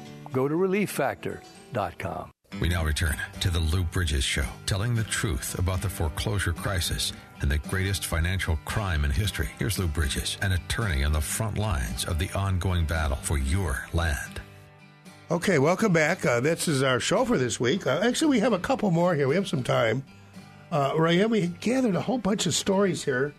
go to relieffactor.com. We now return to the Lou Bridges Show, telling the truth about the foreclosure crisis and the greatest financial crime in history. Here's Lou Bridges, an attorney on the front lines of the ongoing battle for your land. Okay, welcome back. Uh, this is our show for this week. Uh, actually, we have a couple more here. We have some time. Uh, Ryan, we gathered a whole bunch of stories here,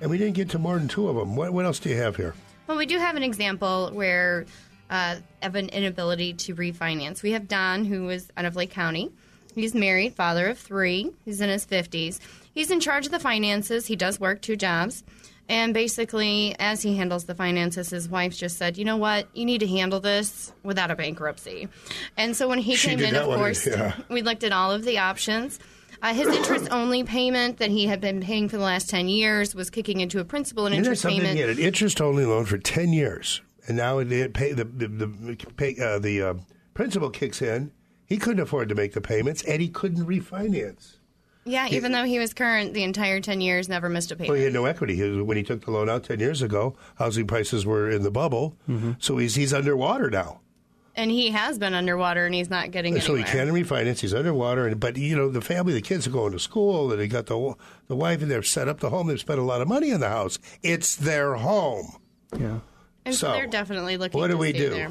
and we didn't get to more than two of them. What, what else do you have here? Well, we do have an example where uh, of an inability to refinance. We have Don, who is out of Lake County. He's married, father of three. He's in his 50s. He's in charge of the finances. He does work two jobs. And basically, as he handles the finances, his wife just said, "You know what? You need to handle this without a bankruptcy." And so when he She came in, of course, yeah. we looked at all of the options. Uh, his interest only payment that he had been paying for the last 10 years was kicking into a principal and Isn't interest payment. He had an interest only loan for 10 years. And now it, it pay, the, the, the, pay, uh, the uh, principal kicks in. He couldn't afford to make the payments, and he couldn't refinance. Yeah, even though he was current the entire 10 years, never missed a payment. Well, he had no equity. He when he took the loan out 10 years ago, housing prices were in the bubble. So he's, he's underwater now. and he has been underwater and he's not getting So he can't refinance. He's underwater, and but you know the family, the kids are going to school, and they got the the wife, and they've set up the home. They've spent a lot of money on the house. It's their home. Yeah. And so, So, they're definitely looking what do we do? there.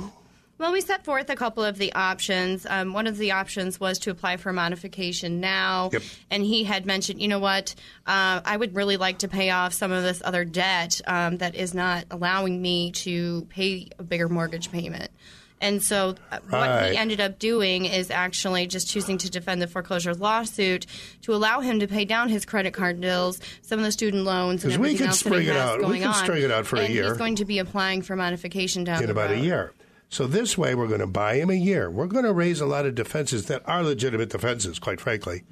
Well, we set forth a couple of the options. Um, one of the options was to apply for modification now. Yep. And he had mentioned, you know what, uh, I would really like to pay off some of this other debt um, that is not allowing me to pay a bigger mortgage payment. And so, uh, what Right. he ended up doing is actually just choosing to defend the foreclosure lawsuit to allow him to pay down his credit card bills, some of the student loans, and 'Cause we everything could else that he string it has out. We going could on. string it out for a and year. He's going to be applying for modification down in the about road. a year. So this way, we're going to buy him a year. We're going to raise a lot of defenses that are legitimate defenses, quite frankly,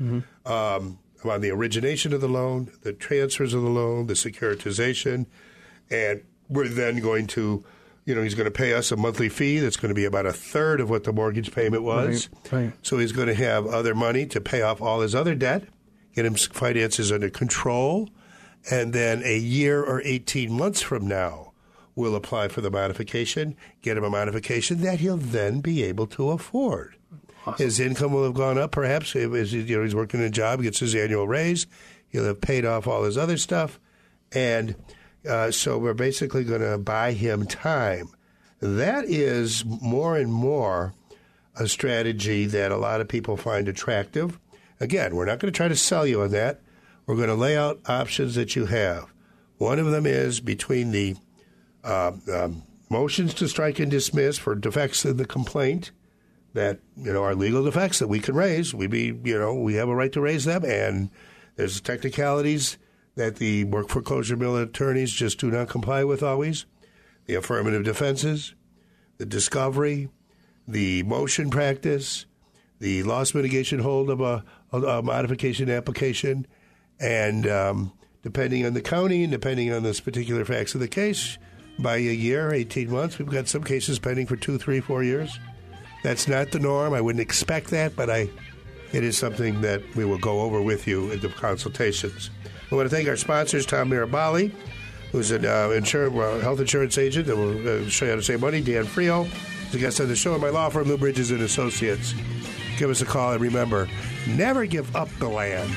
um, on the origination of the loan, the transfers of the loan, the securitization, and we're then going to, you know, he's going to pay us a monthly fee that's going to be about a third of what the mortgage payment was. Right, right. So he's going to have other money to pay off all his other debt, get his finances under control, and then a year or 18 months from now, we'll apply for the modification, get him a modification that he'll then be able to afford. Awesome. His income will have gone up, perhaps. If you know, he's working in a job, gets his annual raise. He'll have paid off all his other stuff, and uh, so we're basically going to buy him time. That is more and more a strategy that a lot of people find attractive. Again, we're not going to try to sell you on that. We're going to lay out options that you have. One of them is between the uh, um, motions to strike and dismiss for defects in the complaint that you know are legal defects that we can raise. We be you know we have a right to raise them, and there's technicalities that the work foreclosure mill attorneys just do not comply with always. The affirmative defenses, the discovery, the motion practice, the loss mitigation hold of a, a modification application, and um, depending on the county and depending on the particular facts of the case, by a year, 18 months. We've got some cases pending for two, three, four years. That's not the norm. I wouldn't expect that, but I, it is something that we will go over with you in the consultations. I want to thank our sponsors, Tom Mirabali, who's a uh, insur- uh, health insurance agent that will uh, show you how to save money. Dan Frio a guest on the show, and my law firm, Lou Bridges and Associates. Give us a call, and remember, never give up the land.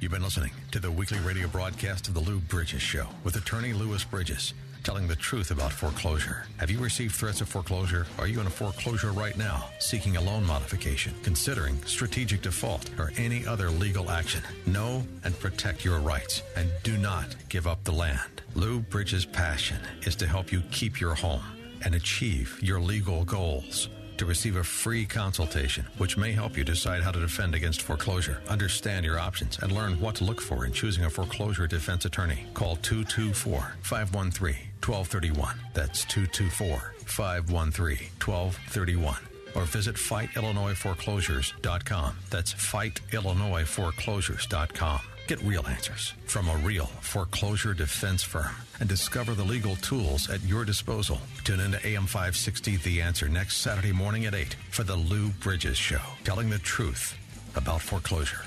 You've been listening to the weekly radio broadcast of the Lou Bridges Show with attorney Louis Bridges, telling the truth about foreclosure. Have you received threats of foreclosure? Are you in a foreclosure right now, seeking a loan modification, considering strategic default, or any other legal action? Know and protect your rights, and do not give up the land. Lou Bridges' passion is to help you keep your home and achieve your legal goals to receive a free consultation, which may help you decide how to defend against foreclosure, understand your options, and learn what to look for in choosing a foreclosure defense attorney. Call 224 513 1231. That's 224 513 1231. Or visit fightillinoisforeclosures.com. That's fightillinoisforeclosures.com. Get real answers from a real foreclosure defense firm and discover the legal tools at your disposal. Tune in to AM 560 The Answer next Saturday morning at 8 for the Lou Bridges Show, telling the truth about foreclosure.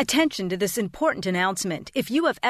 Attention to this important announcement. If you have